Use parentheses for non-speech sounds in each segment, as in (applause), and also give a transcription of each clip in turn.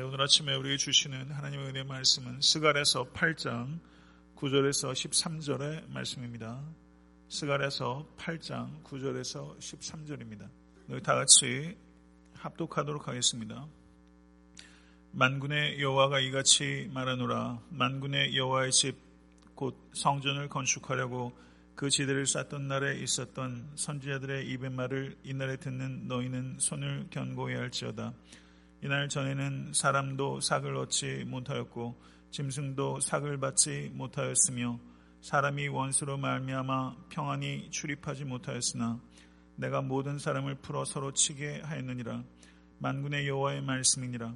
네, 오늘 아침에 우리에게 주시는 하나님의 은혜 말씀은 스갈에서 8장 9절에서 13절의 말씀입니다. 스갈에서 8장 9절에서 13절입니다. 우리 다 같이 합독하도록 하겠습니다. 만군의 여호와가 이같이 말하노라 만군의 여호와의 집 곧 성전을 건축하려고 그 지대를 쌓던 날에 있었던 선지자들의 입의 말을 이날에 듣는 너희는 손을 견고히 할지어다 이날 전에는 사람도 삭을 얻지 못하였고 짐승도 삭을 받지 못하였으며 사람이 원수로 말미암아 평안히 출입하지 못하였으나 내가 모든 사람을 풀어 서로 치게 하였느니라. 만군의 여호와의 말씀이니라.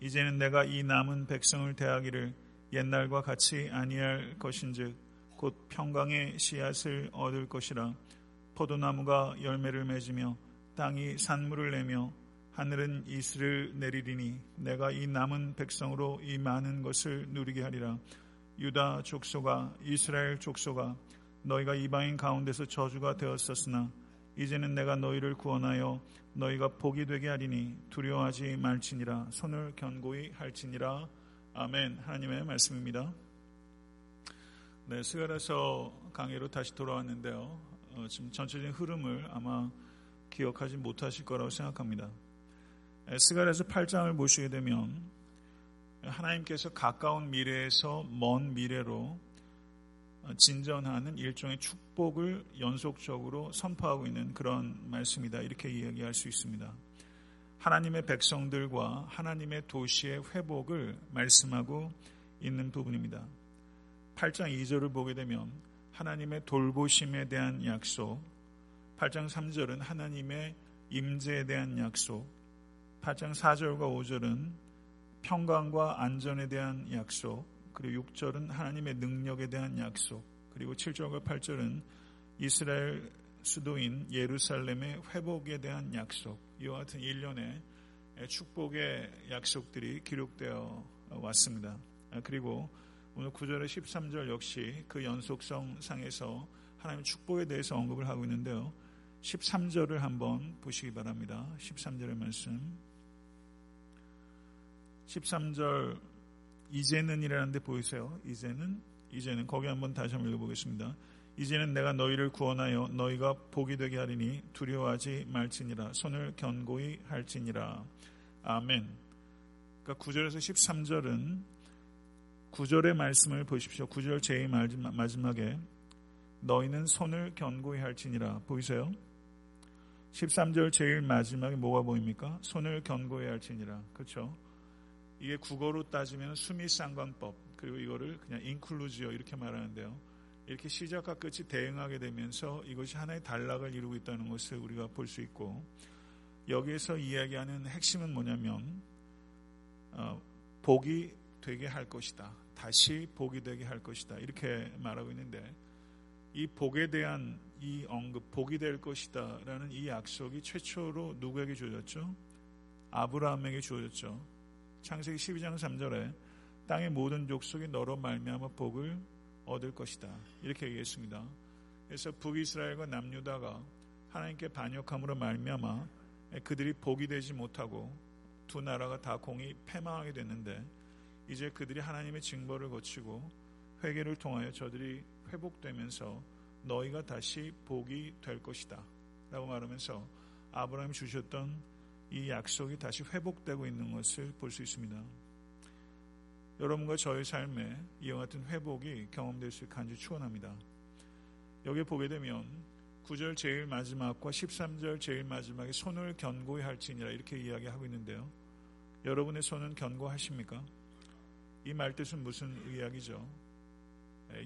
이제는 내가 이 남은 백성을 대하기를 옛날과 같이 아니할 것인즉 곧 평강의 씨앗을 얻을 것이라. 포도나무가 열매를 맺으며 땅이 산물을 내며 하늘은 이슬을 내리리니 내가 이 남은 백성으로 이 많은 것을 누리게 하리라. 유다 족소가 이스라엘 족소가 너희가 이방인 가운데서 저주가 되었었으나 이제는 내가 너희를 구원하여 너희가 복이 되게 하리니 두려워하지 말지니라 손을 견고히 할지니라 아멘 하나님의 말씀입니다. 네, 스갈에서 강의로 다시 돌아왔는데요. 어, 지금 전체적인 흐름을 아마 기억하지 못하실 거라고 생각합니다. 스갈에서 8장을 보시게 되면 하나님께서 가까운 미래에서 먼 미래로 진전하는 일종의 축복을 연속적으로 선포하고 있는 그런 말씀이다. 이렇게 이야기할 수 있습니다. 하나님의 백성들과 하나님의 도시의 회복을 말씀하고 있는 부분입니다. 8장 2절을 보게 되면 하나님의 돌보심에 대한 약속, 8장 3절은 하나님의 임재에 대한 약속, 8장 4절과 5절은 평강과 안전에 대한 약속, 그리고 6절은 하나님의 능력에 대한 약속, 그리고 7절과 8절은 이스라엘 수도인 예루살렘의 회복에 대한 약속, 이와 같은 일련의 축복의 약속들이 기록되어 왔습니다. 그리고 오늘 9절의 13절 역시 그 연속성 상에서 하나님의 축복에 대해서 언급을 하고 있는데요. 13절을 한번 보시기 바랍니다. 13절의 말씀. 13절 이제는 이라는데 보이세요? 이제는 이제는 거기 한번 다시 한번 읽어보겠습니다. 이제는 내가 너희를 구원하여 너희가 복이 되게 하리니 두려워하지 말지니라 손을 견고히 할지니라 아멘. 그러니까 9절에서 13절은 9절의 말씀을 보십시오. 9절 제일 마지막에 너희는 손을 견고히 할지니라 보이세요? 13절 제일 마지막에 뭐가 보입니까? 손을 견고히 할지니라 그렇죠? 이게 국어로 따지면 수미상관법 그리고 이거를 그냥 인클루지어 이렇게 말하는데요. 이렇게 시작과 끝이 대응하게 되면서 이것이 하나의 단락을 이루고 있다는 것을 우리가 볼 수 있고 여기에서 이야기하는 핵심은 뭐냐면 어, 복이 되게 할 것이다. 다시 복이 되게 할 것이다. 이렇게 말하고 있는데 이 복에 대한 이 언급, 복이 될 것이다라는 이 약속이 최초로 누구에게 주어졌죠? 아브라함에게 주어졌죠. 창세기 12장 3절에 땅의 모든 족속이 너로 말미암아 복을 얻을 것이다. 이렇게 얘기했습니다. 그래서 북이스라엘과 남유다가 하나님께 반역함으로 말미암아 그들이 복이 되지 못하고 두 나라가 다 공이 패망하게 됐는데 이제 그들이 하나님의 징벌을 거치고 회개를 통하여 저들이 회복되면서 너희가 다시 복이 될 것이다. 라고 말하면서 아브라함이 주셨던 이 약속이 다시 회복되고 있는 것을 볼 수 있습니다. 여러분과 저의 삶에 이와 같은 회복이 경험될 수 있게 간절히 축원합니다. 여기 보게 되면 9절 제일 마지막과 13절 제일 마지막에 손을 견고히 할지니라 이렇게 이야기하고 있는데요. 여러분의 손은 견고하십니까? 이 말뜻은 무슨 이야기죠?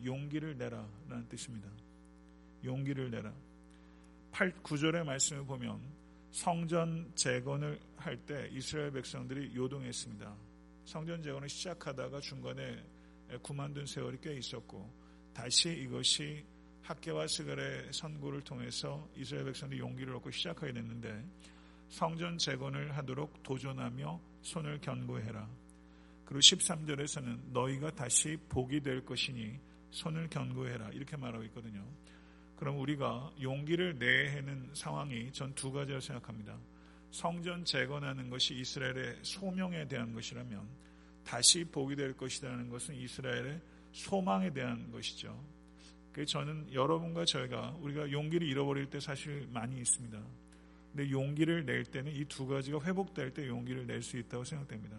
용기를 내라 라는 뜻입니다. 용기를 내라. 8, 9절의 말씀을 보면 성전 재건을 할 때 이스라엘 백성들이 요동했습니다. 성전 재건을 시작하다가 중간에 구만둔 세월이 꽤 있었고 다시 이것이 학계와 스갈의 선고를 통해서 이스라엘 백성들이 용기를 얻고 시작하게 됐는데 성전 재건을 하도록 도전하며 손을 견고해라. 그리고 13절에서는 너희가 다시 복이 될 것이니 손을 견고해라. 이렇게 말하고 있거든요. 그럼 우리가 용기를 내야 하는 상황이 전 두 가지라고 생각합니다. 성전 재건하는 것이 이스라엘의 소명에 대한 것이라면 다시 복이 될 것이라는 것은 이스라엘의 소망에 대한 것이죠. 그 저는 여러분과 저희가 우리가 용기를 잃어버릴 때 사실 많이 있습니다. 근데 용기를 낼 때는 이 두 가지가 회복될 때 용기를 낼 수 있다고 생각됩니다.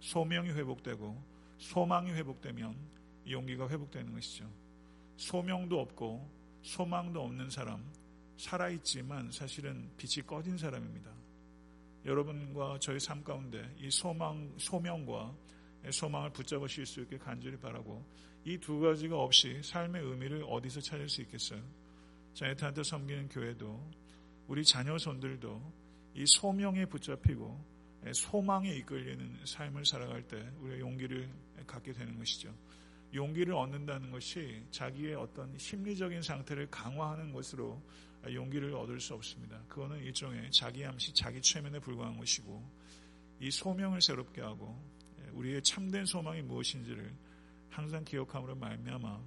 소명이 회복되고 소망이 회복되면 용기가 회복되는 것이죠. 소명도 없고 소망도 없는 사람, 살아있지만 사실은 빛이 꺼진 사람입니다. 여러분과 저희 삶 가운데 이 소망, 소명과 소망을 붙잡으실 수 있게 간절히 바라고 이 두 가지가 없이 삶의 의미를 어디서 찾을 수 있겠어요? 자네트한테 섬기는 교회도 우리 자녀 손들도 이 소명에 붙잡히고 소망에 이끌리는 삶을 살아갈 때 우리가 용기를 갖게 되는 것이죠. 용기를 얻는다는 것이 자기의 어떤 심리적인 상태를 강화하는 것으로 용기를 얻을 수 없습니다. 그거는 일종의 자기 암시, 자기 최면에 불과한 것이고 이 소명을 새롭게 하고 우리의 참된 소망이 무엇인지를 항상 기억함으로 말미암아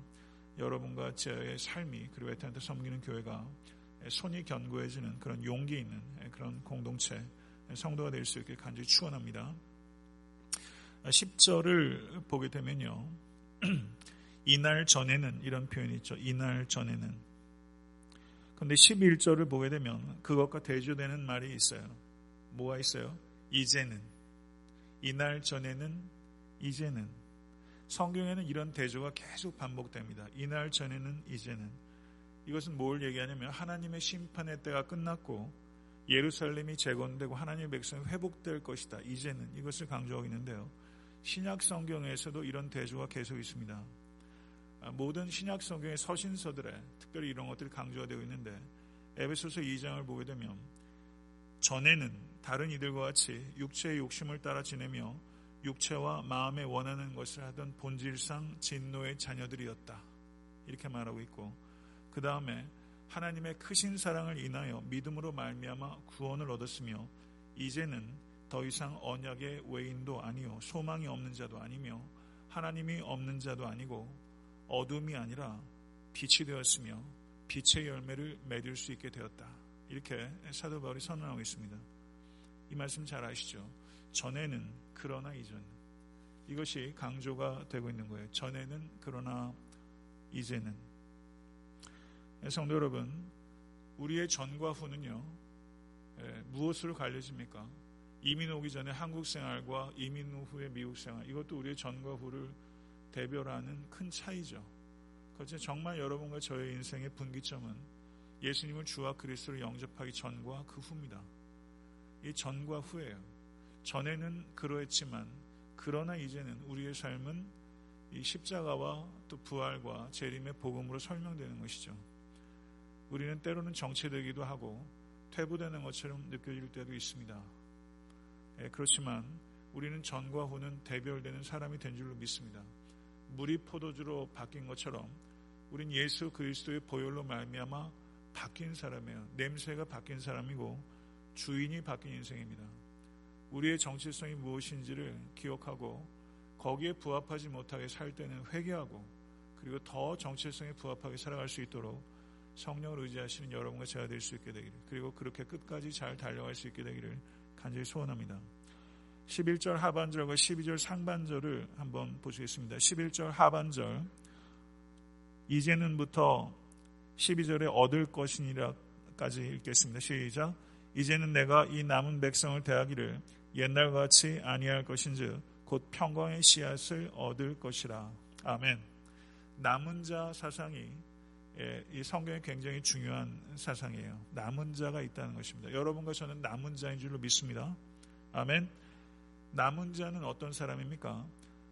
여러분과 저의 삶이 그리고 에탄한테 섬기는 교회가 손이 견고해지는 그런 용기 있는 그런 공동체 성도가 될 수 있게 간절히 축원합니다. 10절을 보게 되면요. (clears throat) 이날 전에는 이런 표현이 있죠. 이날 전에는. 근데 11절을 보게 되면 그것과 대조되는 말이 있어요. 뭐가 있어요? 이제는. 이날 전에는 이제는. 성경에는 이런 대조가 계속 반복됩니다. 이날 전에는 이제는. 이것은 뭘 얘기하냐면 하나님의 심판의 때가 끝났고 예루살렘이 재건되고 하나님의 백성이 회복될 것이다. 이제는 이것을 강조하고 있는데요. 신약 성경에서도 이런 대조가 계속 있습니다. 아, 모든 신약 성경의 서신서들에 특별히 이런 것들이 강조가 되고 있는데 에베소서 2장을 보게 되면 전에는 다른 이들과 같이 육체의 욕심을 따라 지내며 육체와 마음에 원하는 것을 하던 본질상 진노의 자녀들이었다. 이렇게 말하고 있고 그 다음에 하나님의 크신 사랑을 인하여 믿음으로 말미암아 구원을 얻었으며 이제는 더 이상 언약의 외인도 아니요 소망이 없는 자도 아니며 하나님이 없는 자도 아니고 어둠이 아니라 빛이 되었으며 빛의 열매를 맺을 수 있게 되었다. 이렇게 사도 바울이 선언하고 있습니다. 이 말씀 잘 아시죠? 전에는 그러나 이전 이것이 강조가 되고 있는 거예요. 전에는 그러나 이제는 성도 여러분 우리의 전과 후는요 예, 무엇으로 갈려집니까? 이민 오기 전에 한국 생활과 이민 후의 미국 생활 이것도 우리의 전과 후를 대별하는 큰 차이죠. 그렇죠. 정말 여러분과 저의 인생의 분기점은 예수님을 주와 그리스도를 영접하기 전과 그 후입니다. 이 전과 후예요. 전에는 그러했지만 그러나 이제는 우리의 삶은 이 십자가와 또 부활과 재림의 복음으로 설명되는 것이죠. 우리는 때로는 정체되기도 하고 퇴보되는 것처럼 느껴질 때도 있습니다. 예, 그렇지만 우리는 전과 후는 대별되는 사람이 된 줄로 믿습니다. 물이 포도주로 바뀐 것처럼 우린 예수 그리스도의 보혈로 말미암아 바뀐 사람이에요. 냄새가 바뀐 사람이고 주인이 바뀐 인생입니다. 우리의 정체성이 무엇인지를 기억하고 거기에 부합하지 못하게 살 때는 회개하고 그리고 더 정체성에 부합하게 살아갈 수 있도록 성령을 의지하시는 여러분과 제가 될 수 있게 되기를 그리고 그렇게 끝까지 잘 달려갈 수 있게 되기를 간절히 소원합니다. 11절 하반절과 12절 상반절을 한번 보시겠습니다. 11절 하반절 이제는부터 12절에 얻을 것이니라까지 읽겠습니다. 시작. 이제는 내가 이 남은 백성을 대하기를 옛날과 같이 아니할 것인즉 곧 평강의 씨앗을 얻을 것이라. 아멘. 남은 자 사상이 예, 이 성경에 굉장히 중요한 사상이에요. 남은 자가 있다는 것입니다. 여러분과 저는 남은 자인 줄로 믿습니다. 아멘. 남은 자는 어떤 사람입니까?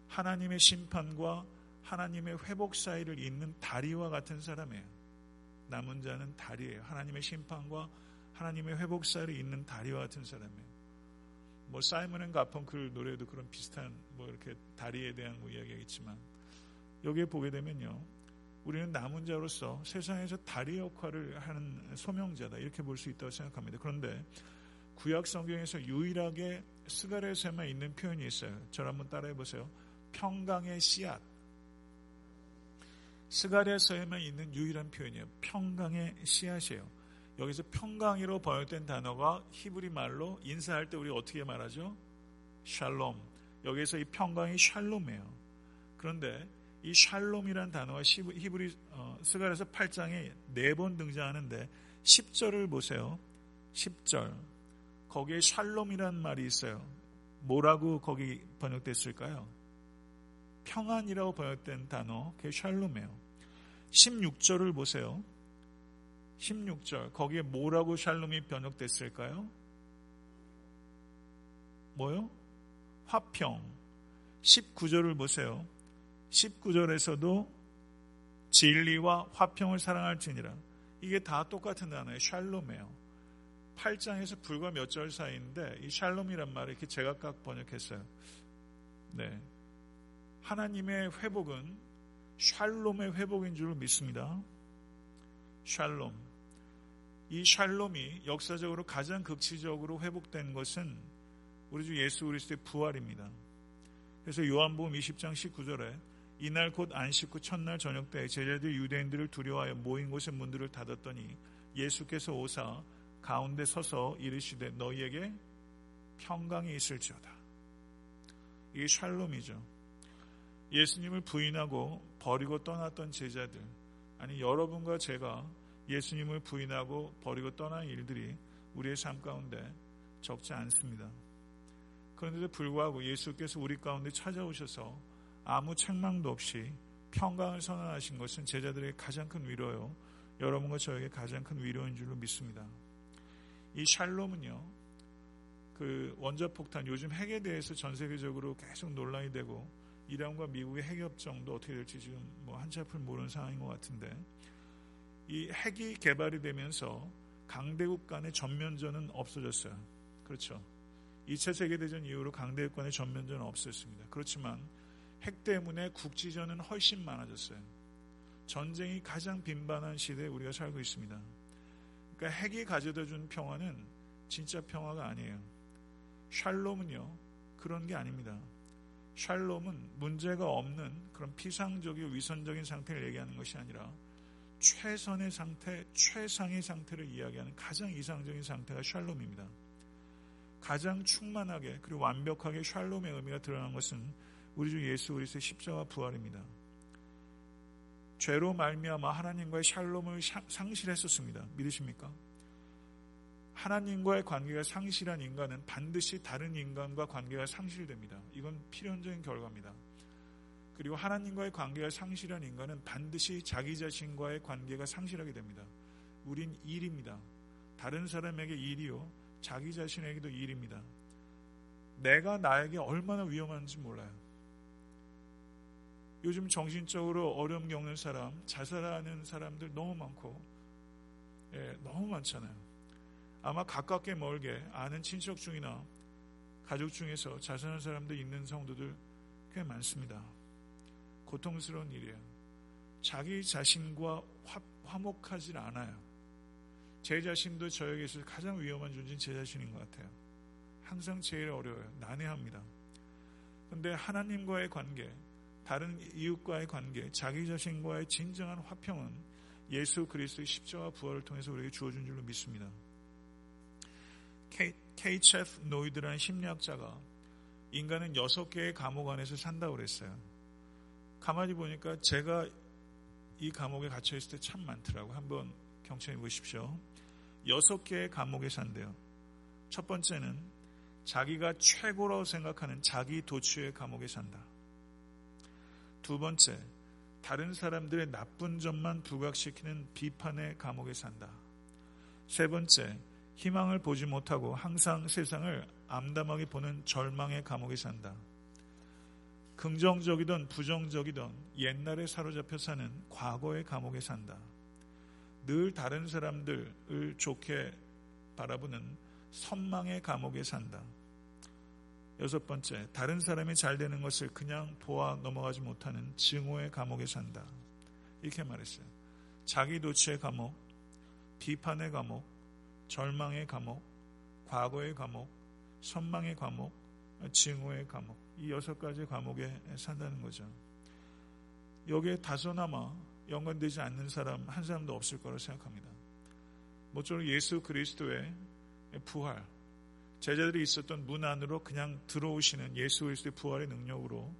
하나님의 심판과 하나님의 회복 사이를 잇는 다리와 같은 사람이에요. 남은 자는 다리예요. 하나님의 심판과 하나님의 회복 사이를 잇는 다리와 같은 사람이에요. 뭐 사이먼 앤 가펑클 노래도 그런 비슷한 뭐 이렇게 다리에 대한 뭐 이야기겠지만 여기에 보게 되면요. 우리는 남은 자로서 세상에서 다리 역할을 하는 소명자다 이렇게 볼 수 있다고 생각합니다. 그런데 구약 성경에서 유일하게 스가랴에서만 있는 표현이 있어요. 저를 한번 따라해 보세요. 평강의 씨앗. 스가랴서에만 있는 유일한 표현이에요. 평강의 씨앗이에요. 여기서 평강이로 번역된 단어가 히브리 말로 인사할 때 우리 어떻게 말하죠? 샬롬. 여기서 이 평강이 샬롬이에요. 그런데 이 샬롬이란 단어가 히브리 어, 스가랴서 8장에 네 번 등장하는데 10절을 보세요. 10절. 거기에 샬롬이란 말이 있어요. 뭐라고 거기 번역됐을까요? 평안이라고 번역된 단어, 그게 샬롬이에요. 16절을 보세요. 16절. 거기에 뭐라고 샬롬이 번역됐을까요? 뭐요? 화평. 19절을 보세요. 19절에서도 진리와 화평을 사랑할지니라. 이게 다 똑같은 단어예요. 샬롬이에요. 8장에서 불과 몇 절 사이인데 이 샬롬이란 말을 이렇게 제각각 번역했어요. 네. 하나님의 회복은 샬롬의 회복인 줄 믿습니다. 샬롬. 이 샬롬이 역사적으로 가장 극치적으로 회복된 것은 우리 주 예수 그리스도의 부활입니다. 그래서 요한복음 20장 19절에 이날 곧 안식 후 첫날 저녁 때 제자들이 유대인들을 두려워하여 모인 곳의 문들을 닫았더니 예수께서 오사 가운데 서서 이르시되 너희에게 평강이 있을지어다. 이게 샬롬이죠. 예수님을 부인하고 버리고 떠났던 제자들, 아니 여러분과 제가 예수님을 부인하고 버리고 떠난 일들이 우리의 삶 가운데 적지 않습니다. 그런데도 불구하고 예수께서 우리 가운데 찾아오셔서 아무 책망도 없이 평강을 선언하신 것은 제자들에게 가장 큰 위로요. 여러분과 저에게 가장 큰 위로인 줄로 믿습니다. 이 샬롬은요, 그 원자폭탄, 요즘 핵에 대해서 전 세계적으로 계속 논란이 되고, 이란과 미국의 핵협정도 어떻게 될지 지금 뭐 한치 앞을 모르는 상황인 것 같은데, 이 핵이 개발이 되면서 강대국 간의 전면전은 없어졌어요. 그렇죠. 2차 세계대전 이후로 강대국 간의 전면전은 없었습니다. 그렇지만 핵 때문에 국지전은 훨씬 많아졌어요. 전쟁이 가장 빈번한 시대에 우리가 살고 있습니다. 그러니까 핵이 가져다 준 평화는 진짜 평화가 아니에요. 샬롬은요, 그런 게 아닙니다. 샬롬은 문제가 없는 그런 피상적이고 위선적인 상태를 얘기하는 것이 아니라 최선의 상태, 최상의 상태를 이야기하는 가장 이상적인 상태가 샬롬입니다. 가장 충만하게 그리고 완벽하게 샬롬의 의미가 드러난 것은 우리 주 예수 그리스도의 십자가 부활입니다. 죄로 말미암아 하나님과의 샬롬을 상실했었습니다. 믿으십니까? 하나님과의 관계가 상실한 인간은 반드시 다른 인간과 관계가 상실됩니다. 이건 필연적인 결과입니다. 그리고 하나님과의 관계가 상실한 인간은 반드시 자기 자신과의 관계가 상실하게 됩니다. 우린 일입니다. 다른 사람에게 일이요. 자기 자신에게도 일입니다. 내가 나에게 얼마나 위험한지 몰라요. 요즘 정신적으로 어려움 겪는 사람, 자살하는 사람들 너무 많고, 예, 너무 많잖아요. 아마 가깝게 멀게 아는 친척 중이나 가족 중에서 자살하는 사람들 있는 성도들 꽤 많습니다. 고통스러운 일이에요. 자기 자신과 화, 화목하지 않아요. 제 자신도 저에게 있어서 가장 위험한 존재는 제 자신인 것 같아요. 항상 제일 어려워요. 난해합니다. 그런데 하나님과의 관계, 다른 이웃과의 관계, 자기 자신과의 진정한 화평은 예수 그리스도의 십자가 부활을 통해서 우리에게 주어진 줄로 믿습니다. 케이체프 노이드라는 심리학자가 인간은 여섯 개의 감옥 안에서 산다고 그랬어요. 가만히 보니까 제가 이 감옥에 갇혀 있을 때 참 많더라고. 한번 경청해 보십시오. 여섯 개의 감옥에 산대요. 첫 번째는 자기가 최고라고 생각하는 자기 도취의 감옥에 산다. 두 번째, 다른 사람들의 나쁜 점만 부각시키는 비판의 감옥에 산다. 세 번째, 희망을 보지 못하고 항상 세상을 암담하게 보는 절망의 감옥에 산다. 긍정적이든 부정적이든 옛날에 사로잡혀 사는 과거의 감옥에 산다. 늘 다른 사람들을 좋게 바라보는 선망의 감옥에 산다. 여섯 번째, 다른 사람이 잘 되는 것을 그냥 보아 넘어가지 못하는 증오의 감옥에 산다. 이렇게 말했어요. 자기 도취의 감옥, 비판의 감옥, 절망의 감옥, 과거의 감옥, 선망의 감옥, 증오의 감옥. 이 여섯 가지 감옥에 산다는 거죠. 여기에 다소나마 연관되지 않는 사람 한 사람도 없을 거라고 생각합니다. 모쪼록 예수 그리스도의 부활, 제자들이 있었던 문 안으로 그냥 들어오시는 예수 그리스도의 부활의 능력으로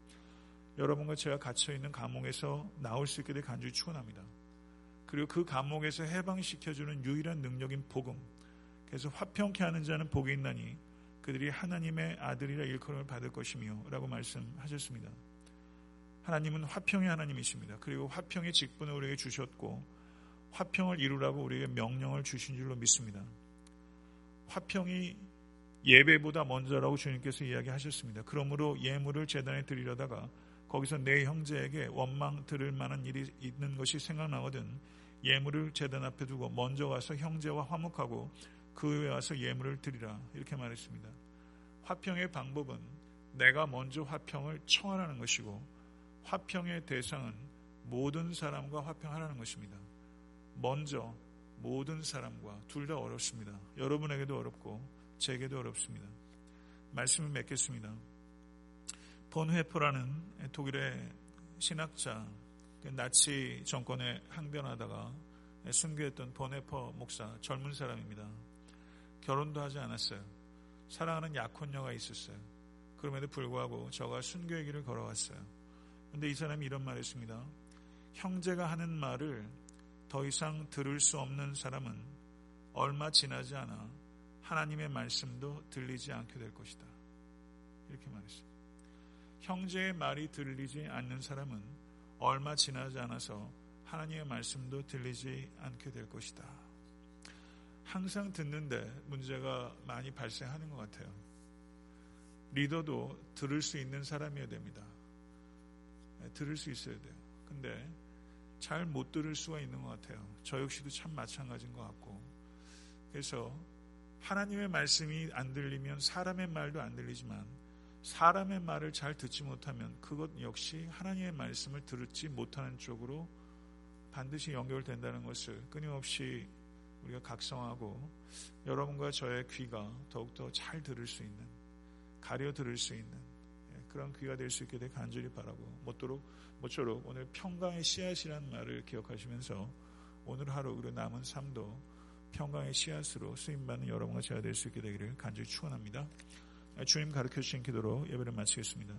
여러분과 제가 갇혀 있는 감옥에서 나올 수 있게 될 간절히 축원합니다. 그리고 그 감옥에서 해방시켜 주는 유일한 능력인 복음. 그래서 화평케 하는 자는 복이 있나니 그들이 하나님의 아들이라 일컬음을 받을 것이며 라고 말씀하셨습니다. 하나님은 화평의 하나님이십니다. 그리고 화평의 직분을 우리에게 주셨고 화평을 이루라고 우리에게 명령을 주신 줄로 믿습니다. 화평이 예배보다 먼저라고 주님께서 이야기하셨습니다. 그러므로 예물을 재단에 드리려다가 거기서 내 형제에게 원망 들을 만한 일이 있는 것이 생각나거든 예물을 재단 앞에 두고 먼저 와서 형제와 화목하고 그 후에 와서 예물을 드리라 이렇게 말했습니다. 화평의 방법은 내가 먼저 화평을 청하라는 것이고 화평의 대상은 모든 사람과 화평하라는 것입니다. 먼저 모든 사람과 둘 다 어렵습니다. 여러분에게도 어렵고 제게도 어렵습니다. 말씀을 맺겠습니다. 본회포라는 독일의 신학자, 그 나치 정권에 항변하다가 순교했던 본회퍼 목사, 젊은 사람입니다. 결혼도 하지 않았어요. 사랑하는 약혼녀가 있었어요. 그럼에도 불구하고 저가 순교의 길을 걸어왔어요. 근데 이 사람이 이런 말을 했습니다. 형제가 하는 말을 더 이상 들을 수 없는 사람은 얼마 지나지 않아 하나님의 말씀도 들리지 않게 될 것이다. 이렇게 말했어요. 형제의 말이 들리지 않는 사람은 얼마 지나지 않아서 하나님의 말씀도 들리지 않게 될 것이다. 항상 듣는데 문제가 많이 발생하는 것 같아요. 리더도 들을 수 있는 사람이어야 됩니다. 네, 들을 수 있어야 돼요. 근데 잘 못 들을 수가 있는 것 같아요. 저 역시도 참 마찬가지인 것 같고. 그래서 하나님의 말씀이 안 들리면 사람의 말도 안 들리지만 사람의 말을 잘 듣지 못하면 그것 역시 하나님의 말씀을 듣지 못하는 쪽으로 반드시 연결된다는 것을 끊임없이 우리가 각성하고 여러분과 저의 귀가 더욱더 잘 들을 수 있는 가려 들을 수 있는 그런 귀가 될 수 있게 되 간절히 바라고 모쪼록 모쪼록 오늘 평강의 씨앗이라는 말을 기억하시면서 오늘 하루 그리고 남은 삶도 평강의 씨앗으로 쓰임받는 여러분과 제가 될 수 있게 되기를 간절히 축원합니다. 주님 가르쳐 주신 기도로 예배를 마치겠습니다.